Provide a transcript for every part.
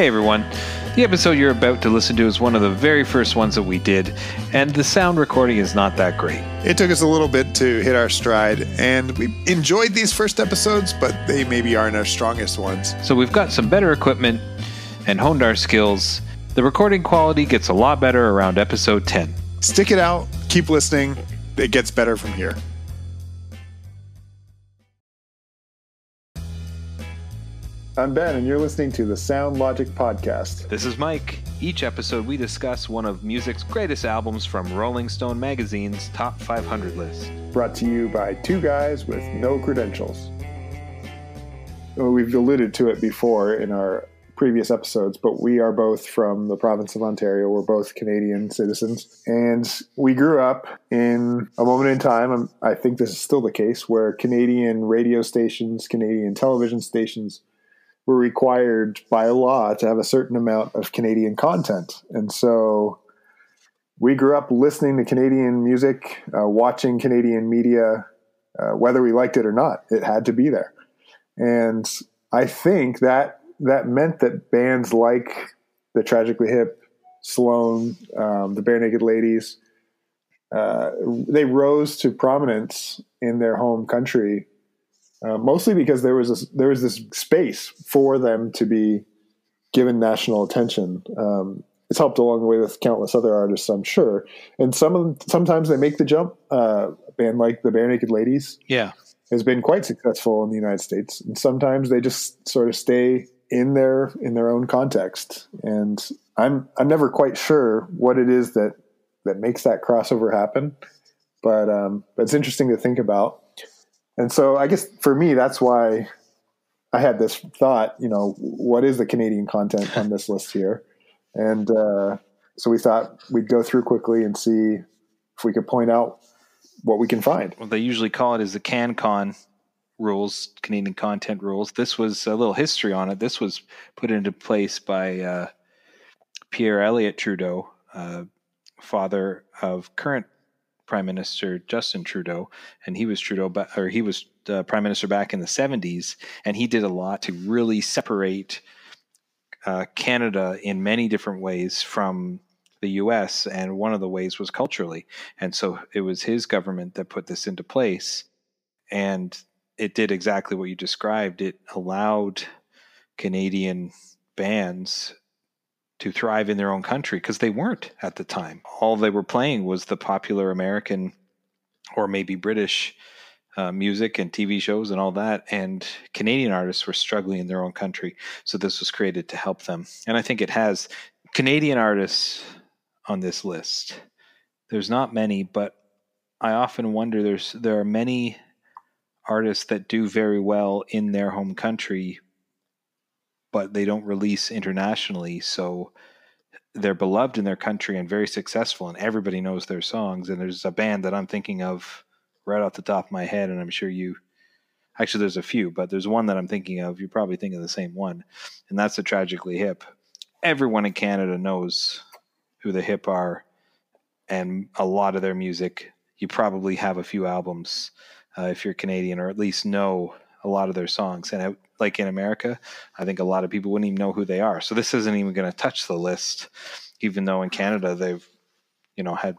Hey everyone. The episode you're about to listen to is one of the very first ones that we did, and the sound recording is not that great. It took us a little bit to hit our stride, and we enjoyed these first episodes, but they maybe aren't our strongest ones. So we've got some better equipment and honed our skills. The recording quality gets a lot better around episode 10. Stick it out, keep listening. It gets better from here. I'm Ben, and you're listening to the Sound Logic Podcast. This is Mike. Each episode, we discuss one of music's greatest albums from Rolling Stone magazine's top 500 list. Brought to you by two guys with no credentials. Well, we've alluded to it before in our previous episodes, but we are both from the province of Ontario. We're both Canadian citizens. And we grew up in a moment in time, um, I think this is still the case, where Canadian radio stations, Canadian television stations, were required by law to have a certain amount of Canadian content. And so we grew up listening to Canadian music, uh, watching Canadian media, uh, whether we liked it or not. It had to be there. And I think that that meant that bands like the Tragically Hip, Sloan, um, the Barenaked Ladies, uh, they rose to prominence in their home country uh, mostly because there was this, there was this space for them to be given national attention. Um, it's helped along the way with countless other artists, I'm sure. And some of them, sometimes they make the jump. Uh, a band like the Barenaked Ladies, Yeah. has been quite successful in the United States, and sometimes they just sort of stay in their in their own context. And I'm I'm never quite sure what it is that that makes that crossover happen, but um, but it's interesting to think about. And so I guess for me, that's why I had this thought. You know, what is the Canadian content on this list here? And uh, so we thought we'd go through quickly and see if we could point out what we can find. What they usually call it is the CanCon rules, Canadian content rules. This was a little history on it. This was put into place by uh, Pierre Elliott Trudeau, uh, father of current Prime Minister Justin Trudeau, and he was Trudeau, or he was uh, Prime Minister back in the '70s, and he did a lot to really separate uh, Canada in many different ways from the U.S. And one of the ways was culturally, and so it was his government that put this into place, and it did exactly what you described. It allowed Canadian bands to thrive in their own country because they weren't at the time. All they were playing was the popular American or maybe British uh, music and TV shows and all that. And Canadian artists were struggling in their own country. So this was created to help them. And I think it has Canadian artists on this list. There's not many, but I often wonder there's there are many artists that do very well in their home country but they don't release internationally. So they're beloved in their country and very successful, and everybody knows their songs. And there's a band that I'm thinking of right off the top of my head, and I'm sure you. Actually, there's a few, but there's one that I'm thinking of. You're probably thinking of the same one, and that's the Tragically Hip. Everyone in Canada knows who the Hip are, and a lot of their music. You probably have a few albums uh, if you're Canadian, or at least know a lot of their songs. And I, like in America, I think a lot of people wouldn't even know who they are. So this isn't even going to touch the list, even though in Canada they've, you know, had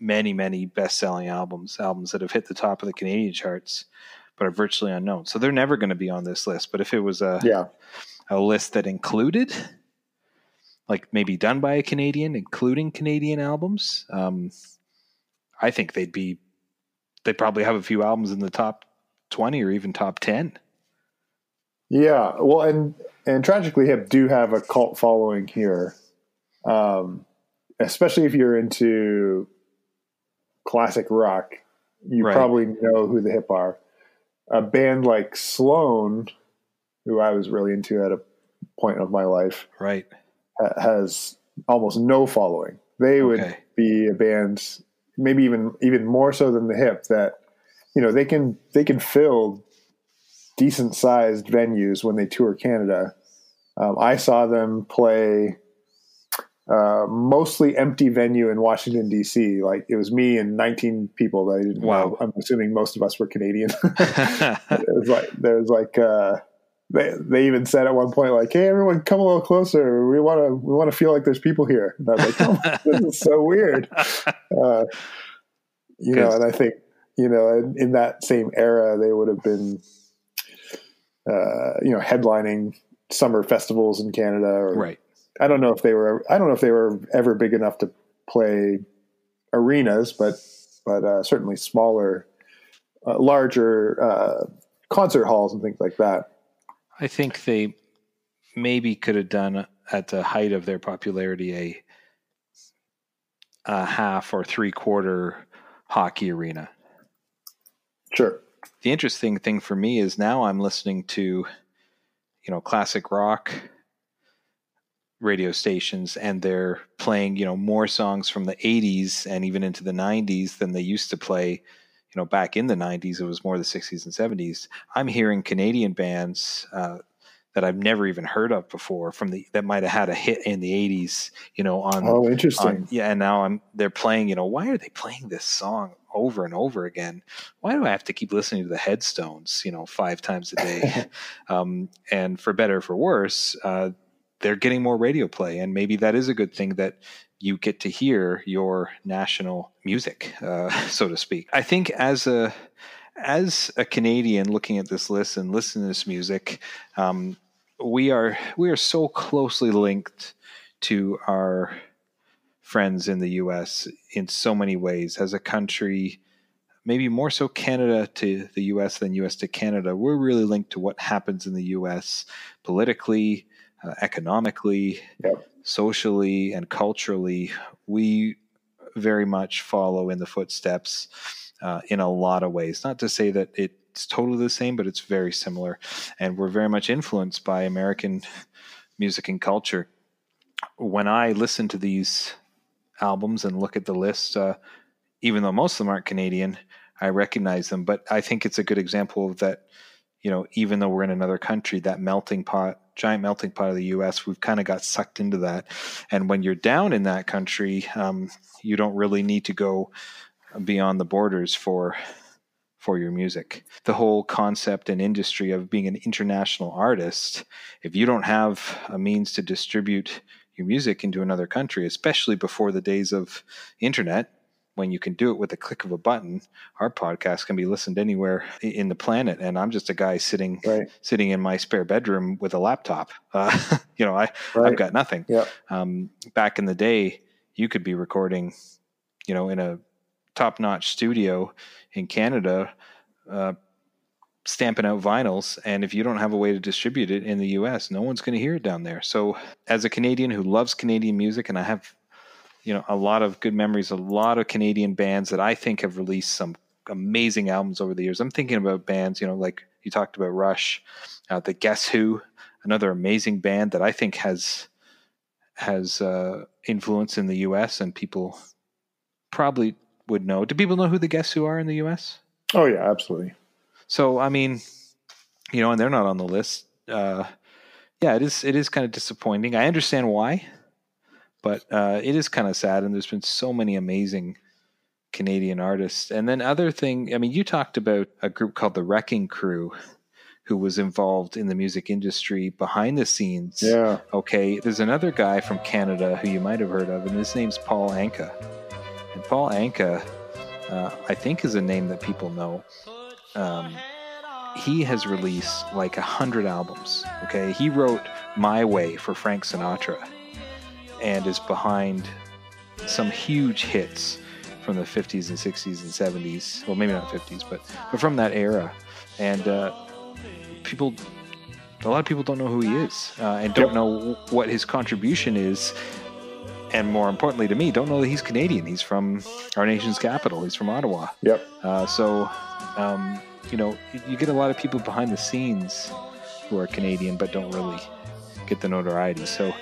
many, many best-selling albums, albums that have hit the top of the Canadian charts, but are virtually unknown. So they're never going to be on this list. But if it was a Yeah. a list that included, like maybe done by a Canadian, including Canadian albums, um, I think they'd be. They probably have a few albums in the top twenty or even top ten. Yeah, well, and and tragically hip do have a cult following here, um, especially if you're into classic rock. You Right. probably know who the hip are. A band like Sloan, who I was really into at a point of my life, Right. ha- has almost no following. They would Okay. be a band, maybe even even more so than the hip. That you know they can they can fill decent sized venues when they tour Canada. Um, I saw them play uh, mostly empty venue in Washington D.C. Like it was me and 19 people that I didn't Wow. know. I'm assuming most of us were Canadian. it was like there was like uh, they they even said at one point like, "Hey, everyone, come a little closer. We want to we want to feel like there's people here." And I was like, "Oh, this is so weird." Uh, you know, and I think you know, in, in, that same era, they would have been, uh, you know, headlining summer festivals in Canada. Or, right. I don't know if they were. I don't know if they were ever big enough to play arenas, but but uh, certainly smaller, uh, larger uh, concert halls and things like that. I think they maybe could have done at the height of their popularity a, a half or three quarter hockey arena. Sure. The interesting thing for me is now I'm listening to, you know, classic rock radio stations and they're playing, you know, more songs from the 80s and even into the 90s than they used to play, you know, back in the 90s. It was more the 60s and 70s. I'm hearing Canadian bands uh, that I've never even heard of before from the that might have had a hit in the 80s, you know, on Oh, interesting. On, yeah, and now I'm they're playing, you know, why are they playing this song over and over again? Why do I have to keep listening to the headstones, you know, five times a day? um, and for better or for worse, uh, they're getting more radio play and maybe that is a good thing that you get to hear your national music, uh, so to speak. I think as a as a Canadian looking at this list and listening to this music, um, we are we are so closely linked to our friends in the U.S. in so many ways. As a country, maybe more so Canada to the U.S. than U.S. to Canada, we're really linked to what happens in the U.S. politically, uh, economically, yep. socially, and culturally. We very much follow in the footsteps uh, in a lot of ways. Not to say that it's totally the same, but it's very similar. And we're very much influenced by American music and culture. When I listen to these albums and look at the list, uh, even though most of them aren't Canadian, I recognize them. But I think it's a good example of that. You know, even though we're in another country, that melting pot, giant melting pot of the U.S., we've kind of got sucked into that. And when you're down in that country, um, you don't really need to go beyond the borders for for your music. The whole concept and industry of being an international artist, if you don't have a means to distribute your music into another country, especially before the days of internet, when you can do it with a click of a button, our podcast can be listened anywhere in the planet. And I'm just a guy sitting right. sitting in my spare bedroom with a laptop. Uh, you know, I right. I've got nothing. Yeah. Um, back in the day, you could be recording, you know, in a top notch studio in Canada uh, stamping out vinyls. And if you don't have a way to distribute it in the US, no one's going to hear it down there. So, as a Canadian who loves Canadian music, and I have, you know, a lot of good memories, a lot of Canadian bands that I think have released some amazing albums over the years. I'm thinking about bands, you know, like you talked about Rush, uh, the Guess Who, another amazing band that I think has has uh, influence in the U.S. and people probably would know. Do people know who the Guess Who are in the U.S.? Oh yeah, absolutely. So I mean, you know, and they're not on the list. Uh, yeah, it is. It is kind of disappointing. I understand why, but uh, it is kind of sad. And there's been so many amazing Canadian artists. And then other thing. I mean, you talked about a group called the Wrecking Crew, who was involved in the music industry behind the scenes. Yeah. Okay. There's another guy from Canada who you might have heard of, and his name's Paul Anka. And Paul Anka, uh, I think, is a name that people know. Um, he has released like a hundred albums. Okay, he wrote "My Way" for Frank Sinatra, and is behind some huge hits from the 50s and 60s and 70s. Well, maybe not 50s, but but from that era. And uh, people, a lot of people don't know who he is uh, and don't yep. know what his contribution is and more importantly to me, don't know that he's Canadian. He's from our nation's capital. He's from Ottawa. Yep. Uh, so, um, you know, you get a lot of people behind the scenes who are Canadian but don't really get the notoriety. So,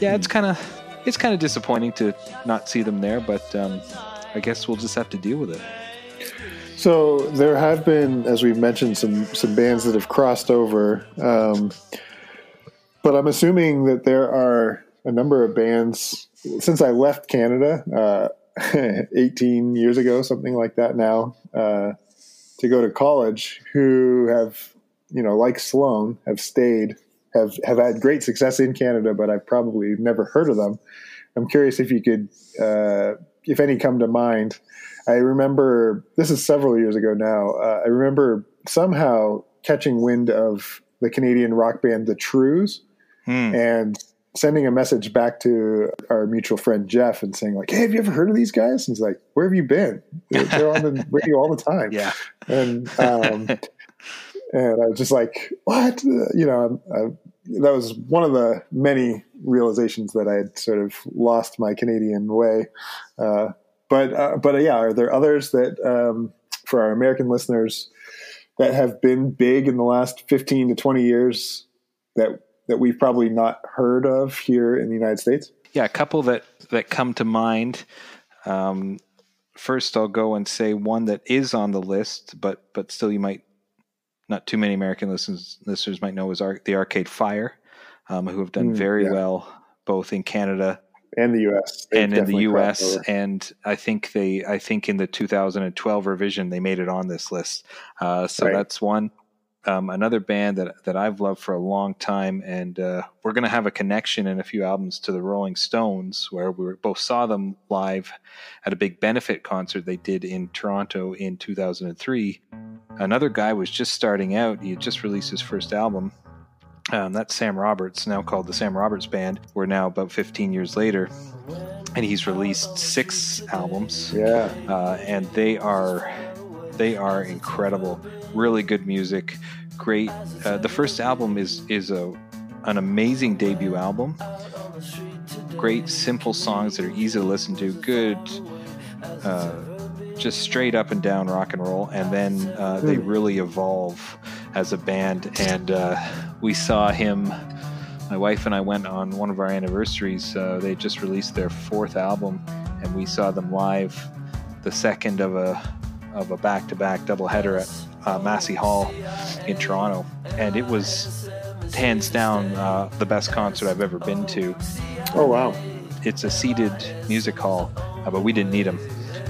yeah, it's kind of it's kind of disappointing to not see them there, but um, I guess we'll just have to deal with it. So there have been, as we've mentioned, some some bands that have crossed over, um, but I'm assuming that there are a number of bands since I left Canada uh, 18 years ago, something like that now, uh, to go to college, who have you know, like Sloan, have stayed, have have had great success in Canada, but I've probably never heard of them. I'm curious if you could, uh, if any come to mind. I remember this is several years ago now. Uh, I remember somehow catching wind of the Canadian rock band The Trews Hmm. and sending a message back to our mutual friend Jeff and saying like, "Hey, have you ever heard of these guys?" And he's like, "Where have you been? They're, on the radio all the time." Yeah. and um, and I was just like, "What?" You know, I, that was one of the many realizations that I had sort of lost my Canadian way. Uh, but uh, but uh, yeah, are there others that um, for our American listeners that have been big in the last fifteen to twenty years that that we've probably not heard of here in the United States? Yeah, a couple that that come to mind. Um, first, I'll go and say one that is on the list, but but still, you might not too many American listeners listeners might know is the Arcade Fire, um, who have done Mm, very yeah. well both in Canada And the U.S. They've and in the U.S. And I think they, I think in the 2012 revision, they made it on this list. Uh, so Right. that's one. Um, another band that that I've loved for a long time, and uh, we're going to have a connection in a few albums to the Rolling Stones, where we were, both saw them live at a big benefit concert they did in Toronto in 2003. Another guy was just starting out; he had just released his first album. Um, that's Sam Roberts, now called the Sam Roberts Band. We're now about 15 years later, and he's released six albums, Yeah. uh, and they are they are incredible. Really good music, great. Uh, the first album is is a an amazing debut album. Great, simple songs that are easy to listen to. Good, uh, just straight up and down rock and roll. And then uh, they really evolve as a band. And uh, we saw him. My wife and I went on one of our anniversaries. Uh, they just released their fourth album, and we saw them live. The second of a of a back to back doubleheader at uh, Massey Hall in Toronto, and it was hands down uh, the best concert I've ever been to Oh wow. it's a seated music hall, uh, but we didn't need him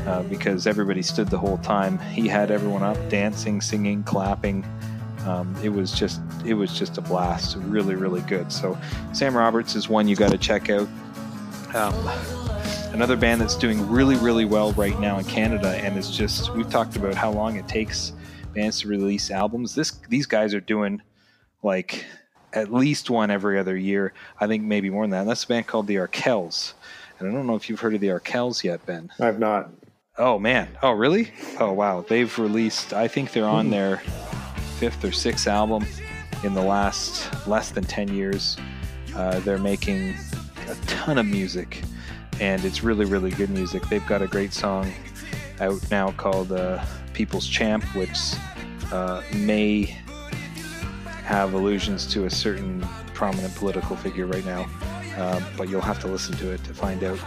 uh, because everybody stood the whole time. He had everyone up dancing, singing, clapping. Um, it was just it was just a blast. Really, really good. So Sam Roberts is one you got to check out. Um, another band that's doing really, really well right now in Canada, and it's just we've talked about how long it takes bands to release albums. This these guys are doing like at least one every other year. I think maybe more than that. And that's a band called the Arkells. And I don't know if you've heard of the Arkells yet, Ben. I've not. Oh man. Oh really? Oh wow. They've released I think they're on their fifth or sixth album in the last less than ten years. Uh, they're making a ton of music and it's really, really good music. They've got a great song out now called uh, People's Champ, which uh, may have allusions to a certain prominent political figure right now. Um, but you'll have to listen to it to find out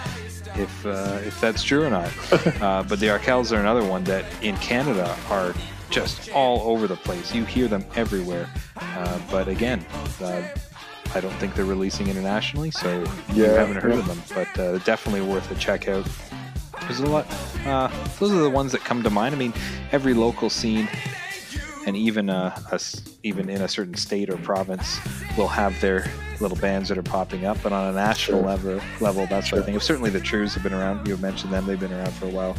if uh, if that's true or not. uh, but the Arkells are another one that in Canada are just all over the place. You hear them everywhere. Uh, but again, uh, I don't think they're releasing internationally, so you haven't heard yeah. of them. But uh, definitely worth a check out. There's a lot. Uh, those are the ones that come to mind. I mean, every local scene, and even uh, us, even in a certain state or province, will have their little bands that are popping up. But on a national Sure. level, level, that's what I think. Certainly, the Trews have been around. You mentioned them; they've been around for a while,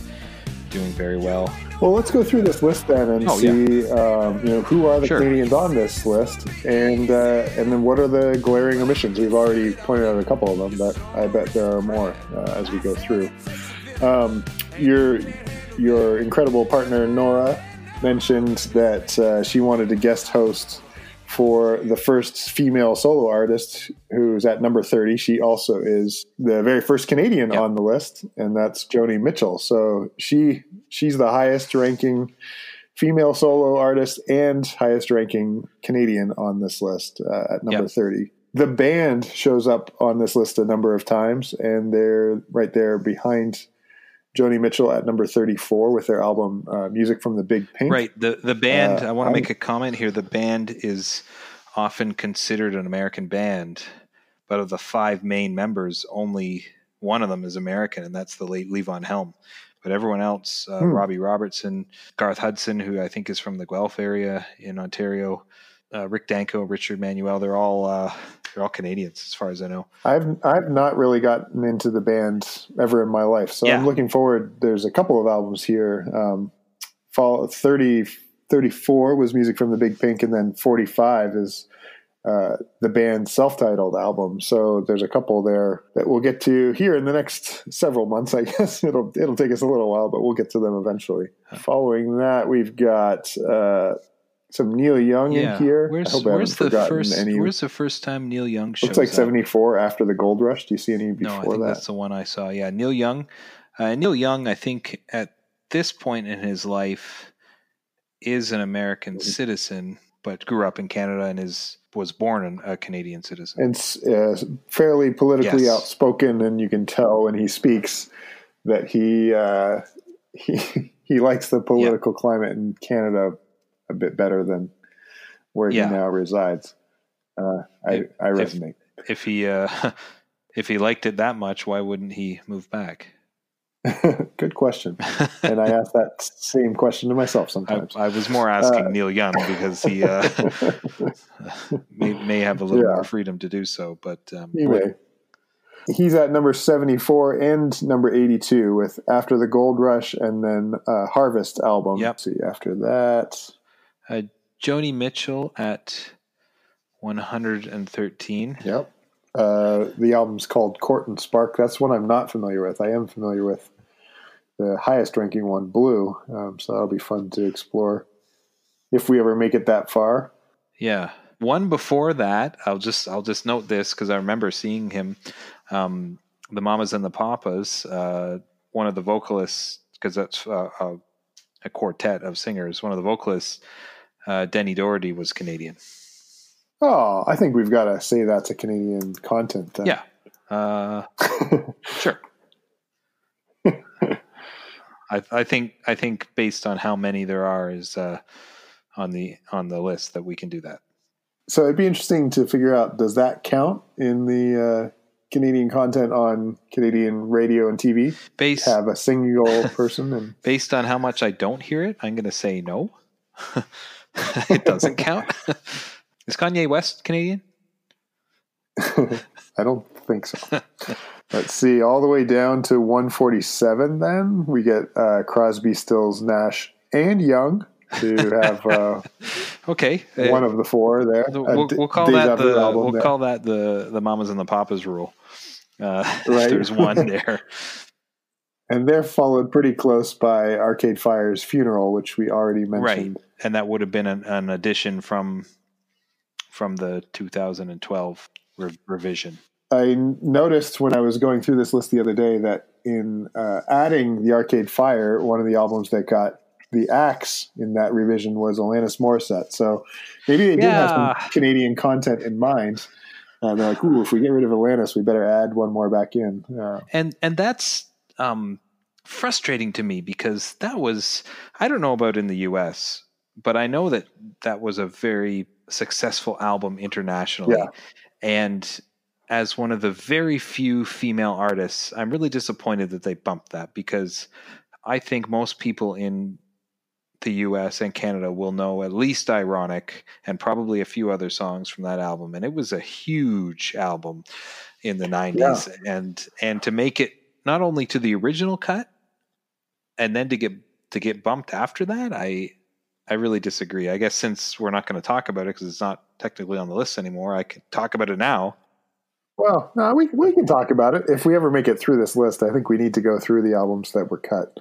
doing very well. Well, let's go through this list then and Oh, yeah. see, um, you know, who are the Sure. Canadians on this list, and uh, and then what are the glaring omissions? We've already pointed out a couple of them, but I bet there are more uh, as we go through. Um, your your incredible partner Nora mentioned that uh, she wanted to guest host for the first female solo artist who's at number 30. She also is the very first Canadian Yeah. on the list, and that's Joni Mitchell. So she she's the highest ranking female solo artist and highest ranking Canadian on this list uh, at number Yeah. 30. The band shows up on this list a number of times, and they're right there behind Joni Mitchell at number 34 with their album uh, Music from the Big Pink. Right. The the band. Uh, I want to make a comment here. The band is often considered an American band, but of the five main members, only one of them is American, and that's the late Levon Helm. But everyone else, uh, Hmm. Robbie Robertson, Garth Hudson, who I think is from the Guelph area in Ontario, uh, Rick Danko, Richard Manuel. They're all uh, they're all Canadians, as far as I know. I've I've not really gotten into the band ever in my life, so Yeah. I'm looking forward. There's a couple of albums here. Um, fall 30, 34 was music from the Big Pink, and then 45 is uh, the band's self-titled album. So there's a couple there that we'll get to here in the next several months. I guess it'll it'll take us a little while, but we'll get to them eventually. Following that, we've got uh, some Neil Young in here. Where's where's the first any. Where's the first time Neil Young shows Looks like 74 after the gold rush. Do you see any before No, I think that? that's the one I saw. Yeah, Neil Young. Uh, Neil Young, I think at this point in his life, is an American Mm-hmm. citizen, but grew up in Canada and is was born a Canadian citizen. and uh, fairly politically Yes. outspoken, and you can tell when he speaks that he uh, he he likes the political climate in Canada a bit better than where Yeah. he now resides. Uh, I If- I resonate. if he uh, if he liked it that much, why wouldn't he move back? Good question, and I ask that same question to myself sometimes. I was more asking Uh, Neil Young because he uh, may, may have a little Yeah. more freedom to do so. But um, may. He's at number 74 and number 82 with After the Gold Rush and then uh, Harvest album. Yep. Let's see, after that, uh, Joni Mitchell at 113. Yep. Uh, the album's called Court and Spark. That's one I'm not familiar with. I am familiar with the highest ranking one, Blue. Um, so that'll be fun to explore if we ever make it that far. Yeah. One before that, I'll just I'll just note this because I remember seeing him, um, the Mamas and the Papas. Uh, one of the vocalists, because that's uh, a, a quartet of singers. One of the vocalists, uh, Denny Doherty, was Canadian. Oh, I think we've got to say that's a Canadian content. Then. Yeah. Uh, sure. I, I think I think based on how many there are is uh, on the on the list that we can do that. So it'd be interesting to figure out does that count in the uh, Canadian content on Canadian radio and TV? Based Have a single person and based on how much I don't hear it, I'm going to say no. it doesn't count. Is Kanye West Canadian? I don't think so. Let's see, all the way down to 147. Then we get uh, Crosby, Stills, Nash, and Young to have uh, Okay, Uh, one of the four there. we'll, D- we'll call that the album we'll call that the the mamas and the papas rule. Uh, Right. There's one there. and they're followed pretty close by Arcade Fire's Funeral, which we already mentioned. And that would have been an, an addition from from the 2012 re- revision. I noticed when I was going through this list the other day that in uh, adding the Arcade Fire, one of the albums that got the axe in that revision was Alanis Morissette. So maybe they did have some Canadian content in mind. And they're like, ooh, if we get rid of Alanis, we better add one more back in. Uh, and and that's um, frustrating to me because that was I don't know about in the U.S., but I know that that was a very successful album internationally, Yeah. and as one of the very few female artists, I'm really disappointed that they bumped that because I think most people in the US and Canada will know at least Ironic and probably a few other songs from that album. And it was a huge album in the 90s. And and to make it not only to the original cut and then to get to get bumped after that, I I really disagree. I guess since we're not going to talk about it because it's not technically on the list anymore, I can talk about it now. well, no, we, we can talk about it. If we ever make it through this list, I think we need to go through the albums that were cut.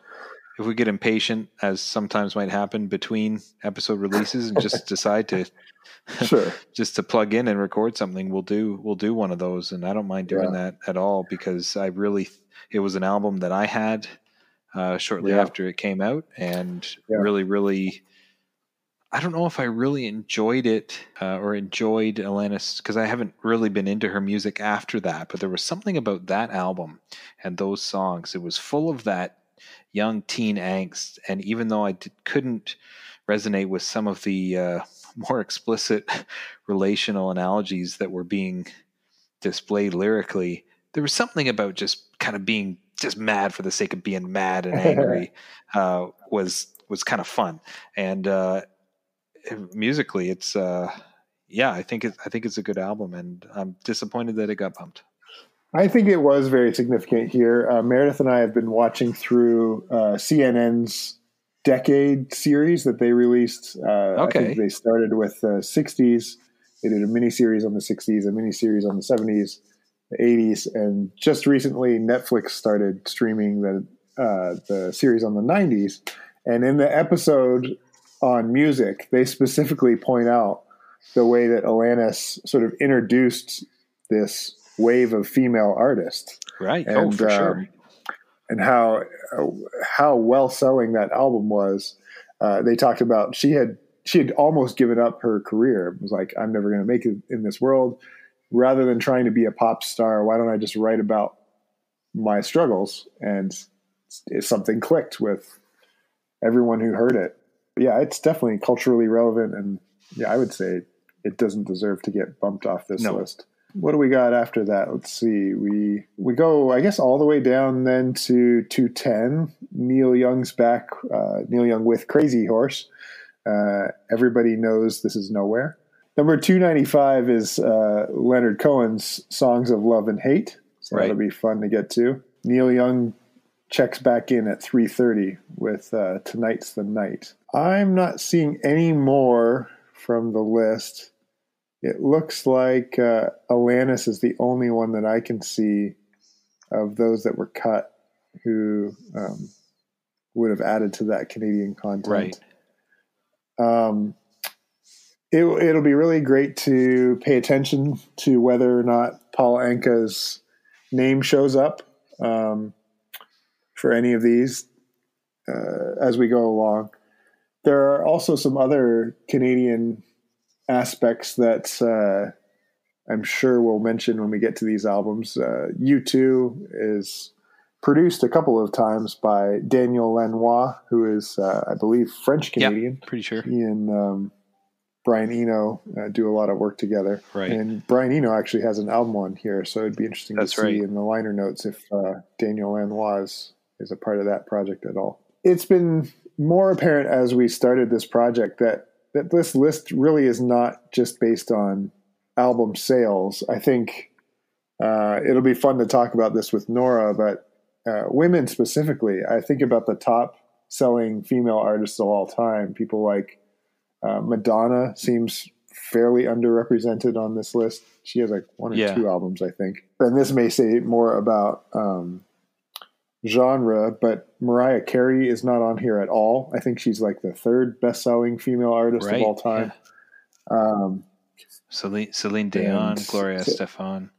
If we get impatient, as sometimes might happen between episode releases, and just decide to Sure. just to plug in and record something, we'll do we'll do one of those, and I don't mind doing Yeah. that at all because I really it was an album that I had uh, shortly Yeah. after it came out, and Yeah. really, really, I don't know if I really enjoyed it uh, or enjoyed Alanis because I haven't really been into her music after that, but there was something about that album and those songs. It was full of that young teen angst, and even though I couldn't resonate with some of the uh, more explicit relational analogies that were being displayed lyrically, there was something about just kind of being just mad for the sake of being mad and angry uh, was was kind of fun. And uh, musically, it's uh, yeah, I think it, I think it's a good album, and I'm disappointed that it got bumped. I think it was very significant here. Uh, Meredith and I have been watching through uh, CNN's Decade series that they released. Uh, okay. they started with the 60s. They did a mini series on the 60s, a mini series on the 70s, the 80s, and just recently Netflix started streaming the uh, the series on the 90s. And in the episode on music, they specifically point out the way that Alanis sort of introduced this wave of female artists. Right. Oh, and, oh, for um, sure. And how how well selling that album was. Uh, they talked about she had she had almost given up her career. It was like I'm never going to make it in this world. Rather than trying to be a pop star, why don't I just write about my struggles? And something clicked with everyone who heard it. Yeah, it's definitely culturally relevant, and yeah, I would say it doesn't deserve to get bumped off this no. list. What do we got after that? Let's see. We we go, I guess, all the way down then to two ten. Neil Young's back. Uh, Neil Young with Crazy Horse. Uh, everybody knows this is nowhere. Number two ninety five is uh, Leonard Cohen's "Songs of Love and Hate." So right. that'll be fun to get to. Neil Young checks back in at 3.30 with uh, tonight's the night. I'm not seeing any more from the list. It looks like uh, alanis is the only one that i can see of those that were cut who um, would have added to that canadian content. Right. Um, it, it'll be really great to pay attention to whether or not paul anka's name shows up. Um, for any of these uh, as we go along. There are also some other Canadian aspects that uh, I'm sure we'll mention when we get to these albums. Uh, U2 is produced a couple of times by Daniel Lanois, who is, uh, I believe, French Canadian. Yeah, pretty sure. He and um, Brian Eno uh, do a lot of work together. Right. And Brian Eno actually has an album on here, so it'd be interesting That's to see right. in the liner notes if uh, Daniel Lanois is is a part of that project at all. It's been more apparent as we started this project that that this list really is not just based on album sales. I think uh, it'll be fun to talk about this with Nora, but uh, women specifically, I think about the top selling female artists of all time. People like uh, Madonna seems fairly underrepresented on this list. She has like one or yeah. two albums, I think. And this may say more about um, genre, but Mariah Carey is not on here at all. I think she's like the third best selling female artist right. of all time. Yeah. Um, Celine, Celine Dion, Gloria so, Estefan.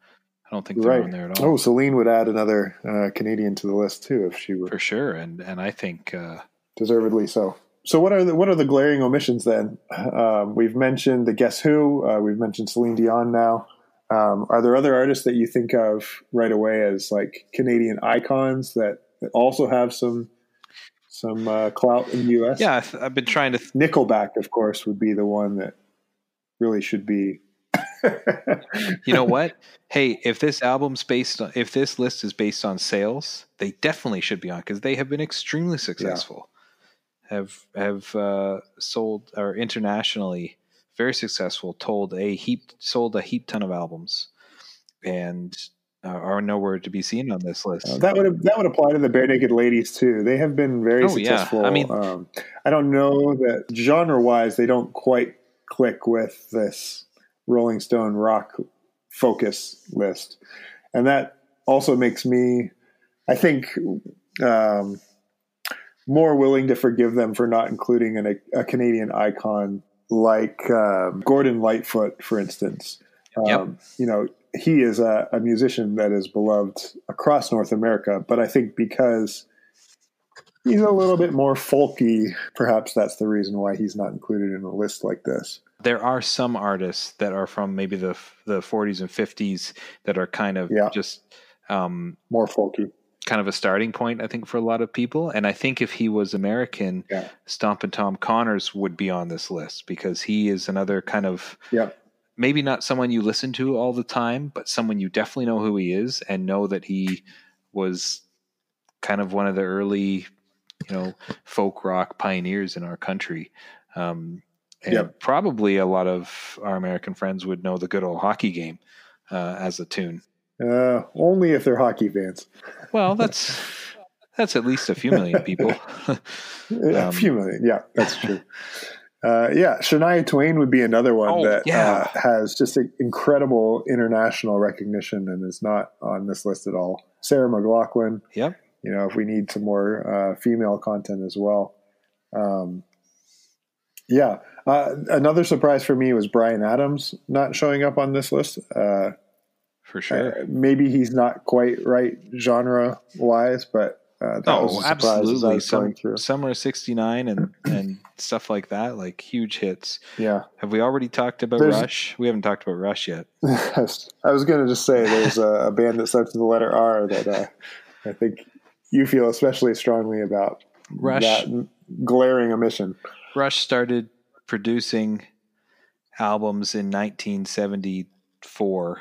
I don't think they're right. on there at all. Oh, Celine would add another uh, Canadian to the list too if she were for sure, and and I think uh, deservedly so. So what are the what are the glaring omissions then? Um, we've mentioned the Guess Who. Uh, we've mentioned Celine Dion now. Um, are there other artists that you think of right away as like Canadian icons that, that also have some some uh, clout in the U.S.? Yeah, I've been trying to. Th- Nickelback, of course, would be the one that really should be. you know what? Hey, if this album's based on, if this list is based on sales, they definitely should be on because they have been extremely successful. Yeah. Have have uh, sold or internationally very successful, told a heap, sold a heap ton of albums, and uh, are nowhere to be seen on this list. Uh, that would that would apply to the Barenaked Ladies too. They have been very oh, successful. Yeah. I mean, um, I don't know that genre wise they don't quite click with this Rolling Stone rock focus list, and that also makes me, I think. Um, more willing to forgive them for not including an, a Canadian icon like um, Gordon Lightfoot, for instance. Um, yep. You know, he is a, a, musician that is beloved across North America, but I think because he's a little bit more folky, perhaps that's the reason why he's not included in a list like this. There are some artists that are from maybe the the 40s and 50s that are kind of yeah. just um, more folky kind of a starting point, I think, for a lot of people. And I think if he was American, yeah. and Tom Connors would be on this list because he is another kind of yeah. maybe not someone you listen to all the time, but someone you definitely know who he is and know that he was kind of one of the early, you know, folk rock pioneers in our country. Um, and Yep. probably a lot of our American friends would know the good old hockey game uh, as a tune. Uh, only if they're hockey fans. Well, that's that's at least a few million people. a Um, few million. Yeah, that's true. Uh, yeah, Shania Twain would be another one Oh, that yeah. uh, has just a, incredible international recognition and is not on this list at all. Sarah McLachlan, yep. you know, if we need some more uh, female content as well. Um, yeah, uh, another surprise for me was Bryan Adams not showing up on this list. Uh, For sure. uh, maybe he's not quite right genre wise, but uh, that was Oh, a surprise as I absolutely. Some, through. summer of 69 and, and stuff like that, like huge hits. Yeah. Have we already talked about There's- Rush? We haven't talked about Rush yet. I was going to just say there's a, a band that starts with the letter R that uh, I think you feel especially strongly about. Rush. That glaring omission. Rush started producing albums in 1974,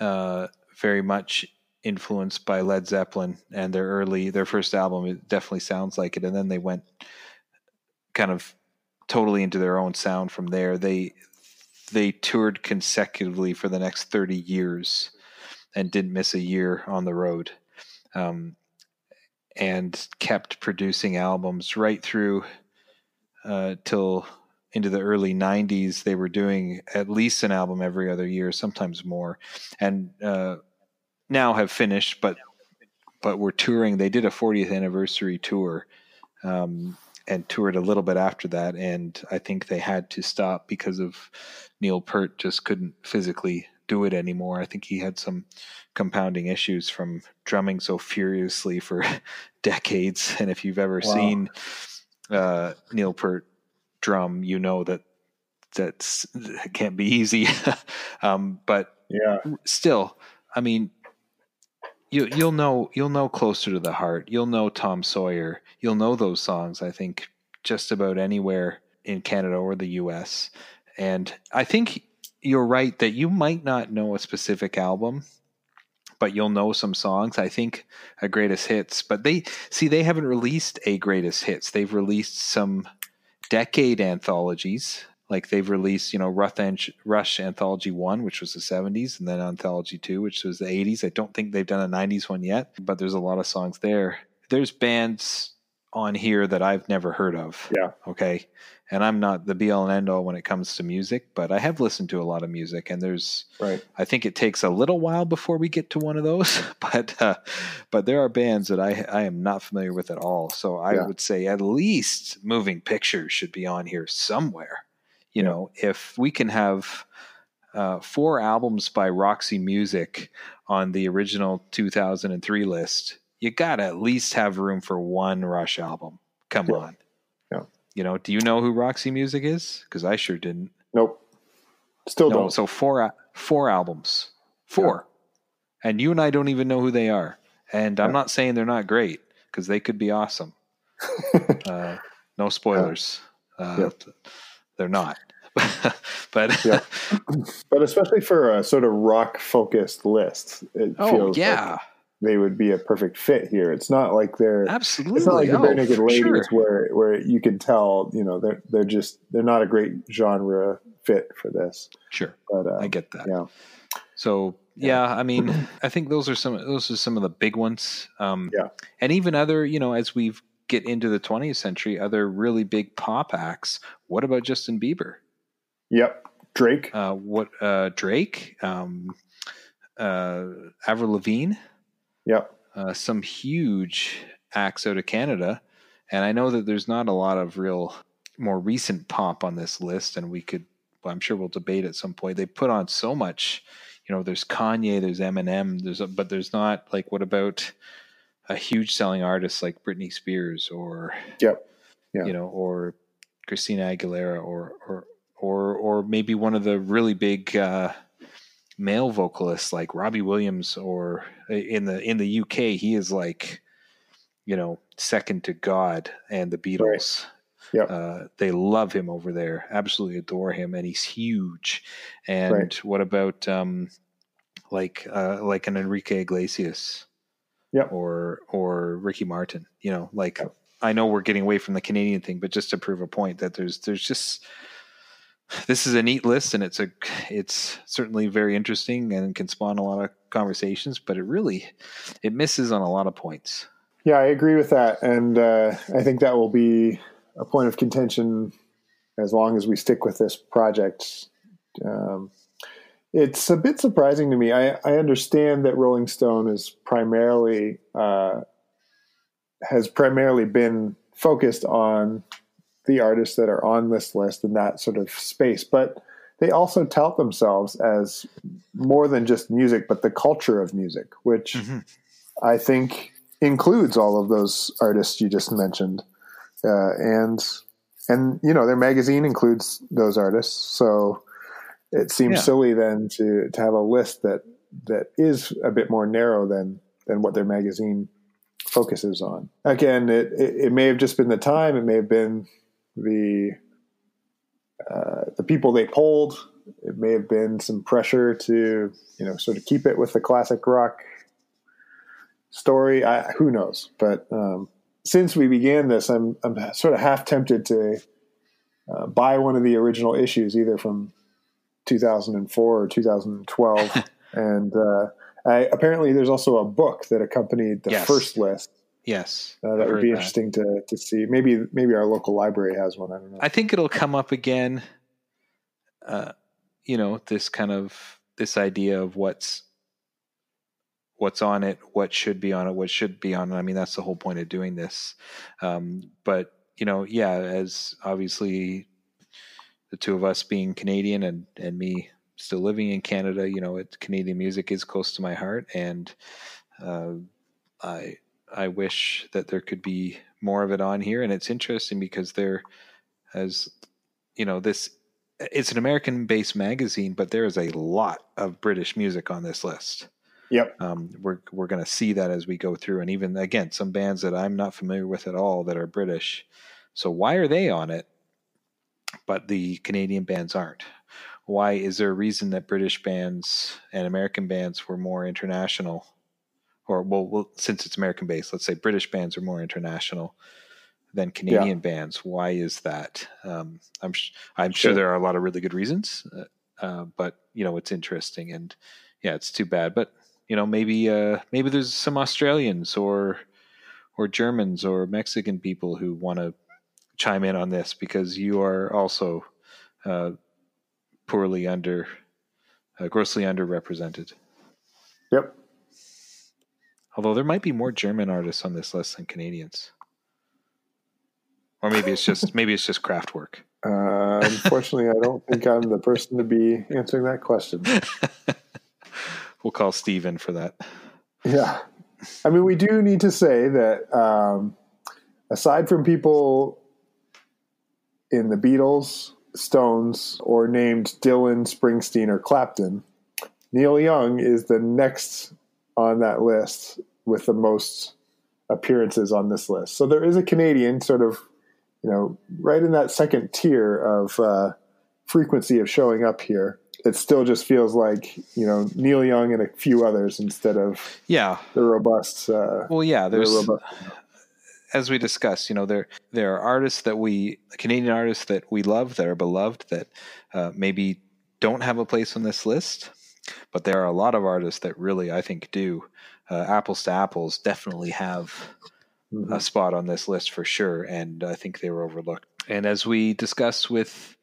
uh, very much influenced by Led Zeppelin and their early, their first album. It definitely sounds like it, and then they went kind of totally into their own sound from there. They they toured consecutively for the next 30 years and didn't miss a year on the road. Um, and kept producing albums right through uh, till into the early 90s they were doing at least an album every other year sometimes more and uh, now have finished but but we're touring they did a 40th anniversary tour um, and toured a little bit after that and i think they had to stop because of Neil Peart just couldn't physically do it anymore i think he had some compounding issues from drumming so furiously for decades and if you've ever Wow. seen uh, Neil Peart drum, you know that that's it can't be easy. um, but Yeah. still, I mean, you you'll know you'll know closer to the heart. You'll know Tom Sawyer. You'll know those songs. I think just about anywhere in Canada or the U.S. And I think you're right that you might not know a specific album, but you'll know some songs. I think a greatest hits, but they see they haven't released a greatest hits. They've released some decade anthologies. Like they've released, you know, Rush, Rush Anthology One, which was the '70s, and then Anthology Two, which was the '80s. I don't think they've done a '90s one yet, but there's a lot of songs there. There's bands on here that I've never heard of. Yeah. Okay. And I'm not the be all and end all when it comes to music, but I have listened to a lot of music, and there's Right. I think it takes a little while before we get to one of those, but uh, but there are bands that I I am not familiar with at all. So I Yeah. would say at least Moving Pictures should be on here somewhere. You Yeah. know, if we can have uh, four albums by Roxy Music on the original 2003 list, you got to at least have room for one Rush album. Come Yeah. on. Yeah. You know, do you know who Roxy Music is? Because I sure didn't. Nope. Still No, don't. so four four albums, four, and you and I don't even know who they are. And I'm Yeah. not saying they're not great because they could be awesome. uh, no spoilers. Uh, Yeah. They're not. but Yeah. but especially for a sort of rock focused list, it oh feels yeah, like they would be a perfect fit here. It's not like they're absolutely. it's not like the Oh, Barenaked Ladies sure. where where you can tell you know they're they're just they're not a great genre fit for this. Sure, But uh, I get that. yeah, So yeah, I mean, I think those are some those are some of the big ones. Um, Yeah. and even other, you know, as we get into the 20th century, other really big pop acts. What about Justin Bieber? yep. Drake, Uh, what uh, Drake? Um, uh, Avril Lavigne? Yep. Uh, some huge acts out of Canada, and I know that there's not a lot of real more recent pop on this list, and we could. Well, I'm sure we'll debate at some point. They put on so much. You know, there's Kanye, there's Eminem, there's a, but there's not like what about a huge selling artist like Britney Spears or Yep. Yeah. you know or Christina Aguilera or or or or maybe one of the really big uh, male vocalists like Robbie Williams or uh, in the in the UK he is like you know second to God and the Beatles. Yep. Uh, they love him over there, absolutely adore him, and he's huge. And Right. what about um, like uh, like an Enrique Iglesias? Yep. Or or Ricky Martin? You know, like Yep. I know we're getting away from the Canadian thing, but just to prove a point that there's there's just this is a neat list, and it's a it's certainly very interesting and can spawn a lot of conversations. But it really it misses on a lot of points. Yeah, I agree with that, and uh, I think that will be a point of contention as long as we stick with this project. Um, it's a bit surprising to me. I, I understand that Rolling Stone is primarily uh, has primarily been focused on the artists that are on this list in that sort of space, but they also tout themselves as more than just music, but the culture of music, which mm-hmm. I think includes all of those artists you just mentioned, uh, and and you know their magazine includes those artists, so it seems yeah. silly then to to have a list that that is a bit more narrow than than what their magazine focuses on. Again, it, it, it may have just been the time. It may have been the uh, the people they polled. It may have been some pressure to you know sort of keep it with the classic rock story. I, who knows? But um, since we began this, I'm I'm sort of half tempted to uh, buy one of the original issues, either from 2004 or 2012. and uh, I, apparently, there's also a book that accompanied the yes. first list. Yes, uh, that would be interesting to to see. Maybe maybe our local library has one. I don't know. I think it'll come up again. Uh, you know, this kind of this idea of what's what's on it, what should be on it, what should be on it. I mean, that's the whole point of doing this. Um, but you know, yeah, as obviously the two of us being Canadian and and me still living in Canada, you know, it, Canadian music is close to my heart, and uh, I I wish that there could be more of it on here. And it's interesting because there, as you know, this it's an American-based magazine, but there is a lot of British music on this list. Yep. Um, we're we're going to see that as we go through, and even again, some bands that I'm not familiar with at all that are British. So why are they on it? but the Canadian bands aren't. Why is there a reason that British bands and American bands were more international? Or, well, well since it's American based, let's say British bands are more international than Canadian yeah. bands. Why is that? Um, I'm I'm sure. sure. there are a lot of really good reasons, uh, uh, but you know it's interesting, and yeah, it's too bad. But you know maybe uh, maybe there's some Australians or or Germans or Mexican people who want to chime in on this because you are also uh, poorly under, uh, grossly underrepresented. Yep. Although there might be more German artists on this list than Canadians, or maybe it's just maybe it's just Kraftwerk. Uh, unfortunately, I don't think I'm the person to be answering that question. we'll call Steven for that. Yeah, I mean, we do need to say that um, aside from people in the Beatles, Stones, or named Dylan, Springsteen, or Clapton. Neil Young is the next on that list with the most appearances on this list. So there is a Canadian sort of, you know, right in that second tier of uh, frequency of showing up here. It still just feels like you know Neil Young and a few others instead of yeah the robust. Uh, well, yeah, there's the robust, as we discussed, you know, there there are artists that we Canadian artists that we love that are beloved that uh, maybe don't have a place on this list, but there are a lot of artists that really I think do. Uh, apples to apples definitely have mm-hmm. a spot on this list for sure, and I think they were overlooked. And as we discussed with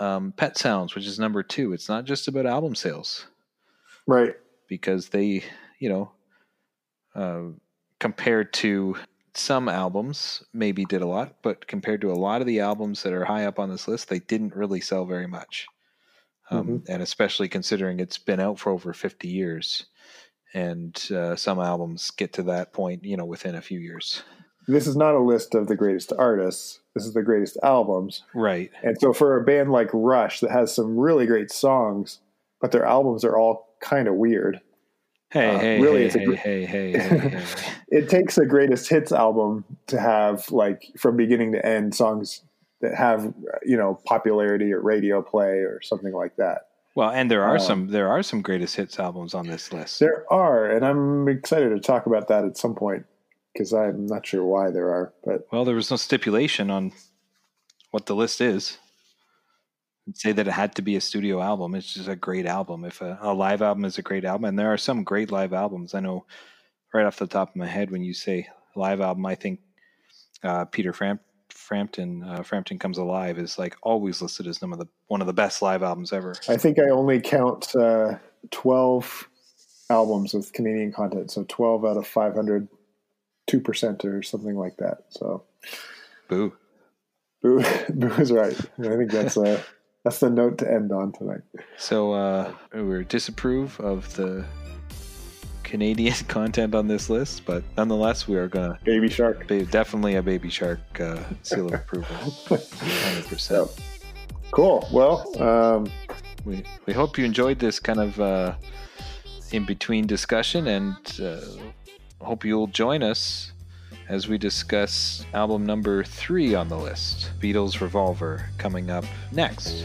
um, Pet Sounds, which is number two, it's not just about album sales, right? Because they, you know, uh, compared to some albums maybe did a lot, but compared to a lot of the albums that are high up on this list, they didn't really sell very much. Um, mm-hmm. And especially considering it's been out for over 50 years. And uh, some albums get to that point, you know, within a few years. This is not a list of the greatest artists. This is the greatest albums. Right. And so for a band like Rush that has some really great songs, but their albums are all kind of weird. Hey, uh, hey, really, hey, it's hey, hey, hey, hey, it takes a greatest hits album to have like from beginning to end songs that have you know popularity or radio play or something like that. Well, and there are um, some there are some greatest hits albums on this list. There are, and I'm excited to talk about that at some point because I'm not sure why there are. But well, there was no stipulation on what the list is. say that it had to be a studio album. It's just a great album. If a, a, live album is a great album, and there are some great live albums. I know right off the top of my head when you say live album, I think uh, Peter Fram- Frampton, uh, Frampton Comes Alive is like always listed as one of the one of the best live albums ever. I think I only count uh, twelve albums with Canadian content, so twelve out of five hundred, two percent or something like that. So, boo, boo, boo is right. I think that's a that's the note to end on tonight. So uh, we disapprove of the Canadian content on this list, but nonetheless, we are gonna baby shark. definitely a baby shark uh, seal of approval, hundred percent. Cool. Well, um, we we hope you enjoyed this kind of uh, in between discussion, and uh, hope you'll join us as we discuss album number three on the list, Beatles Revolver, coming up next.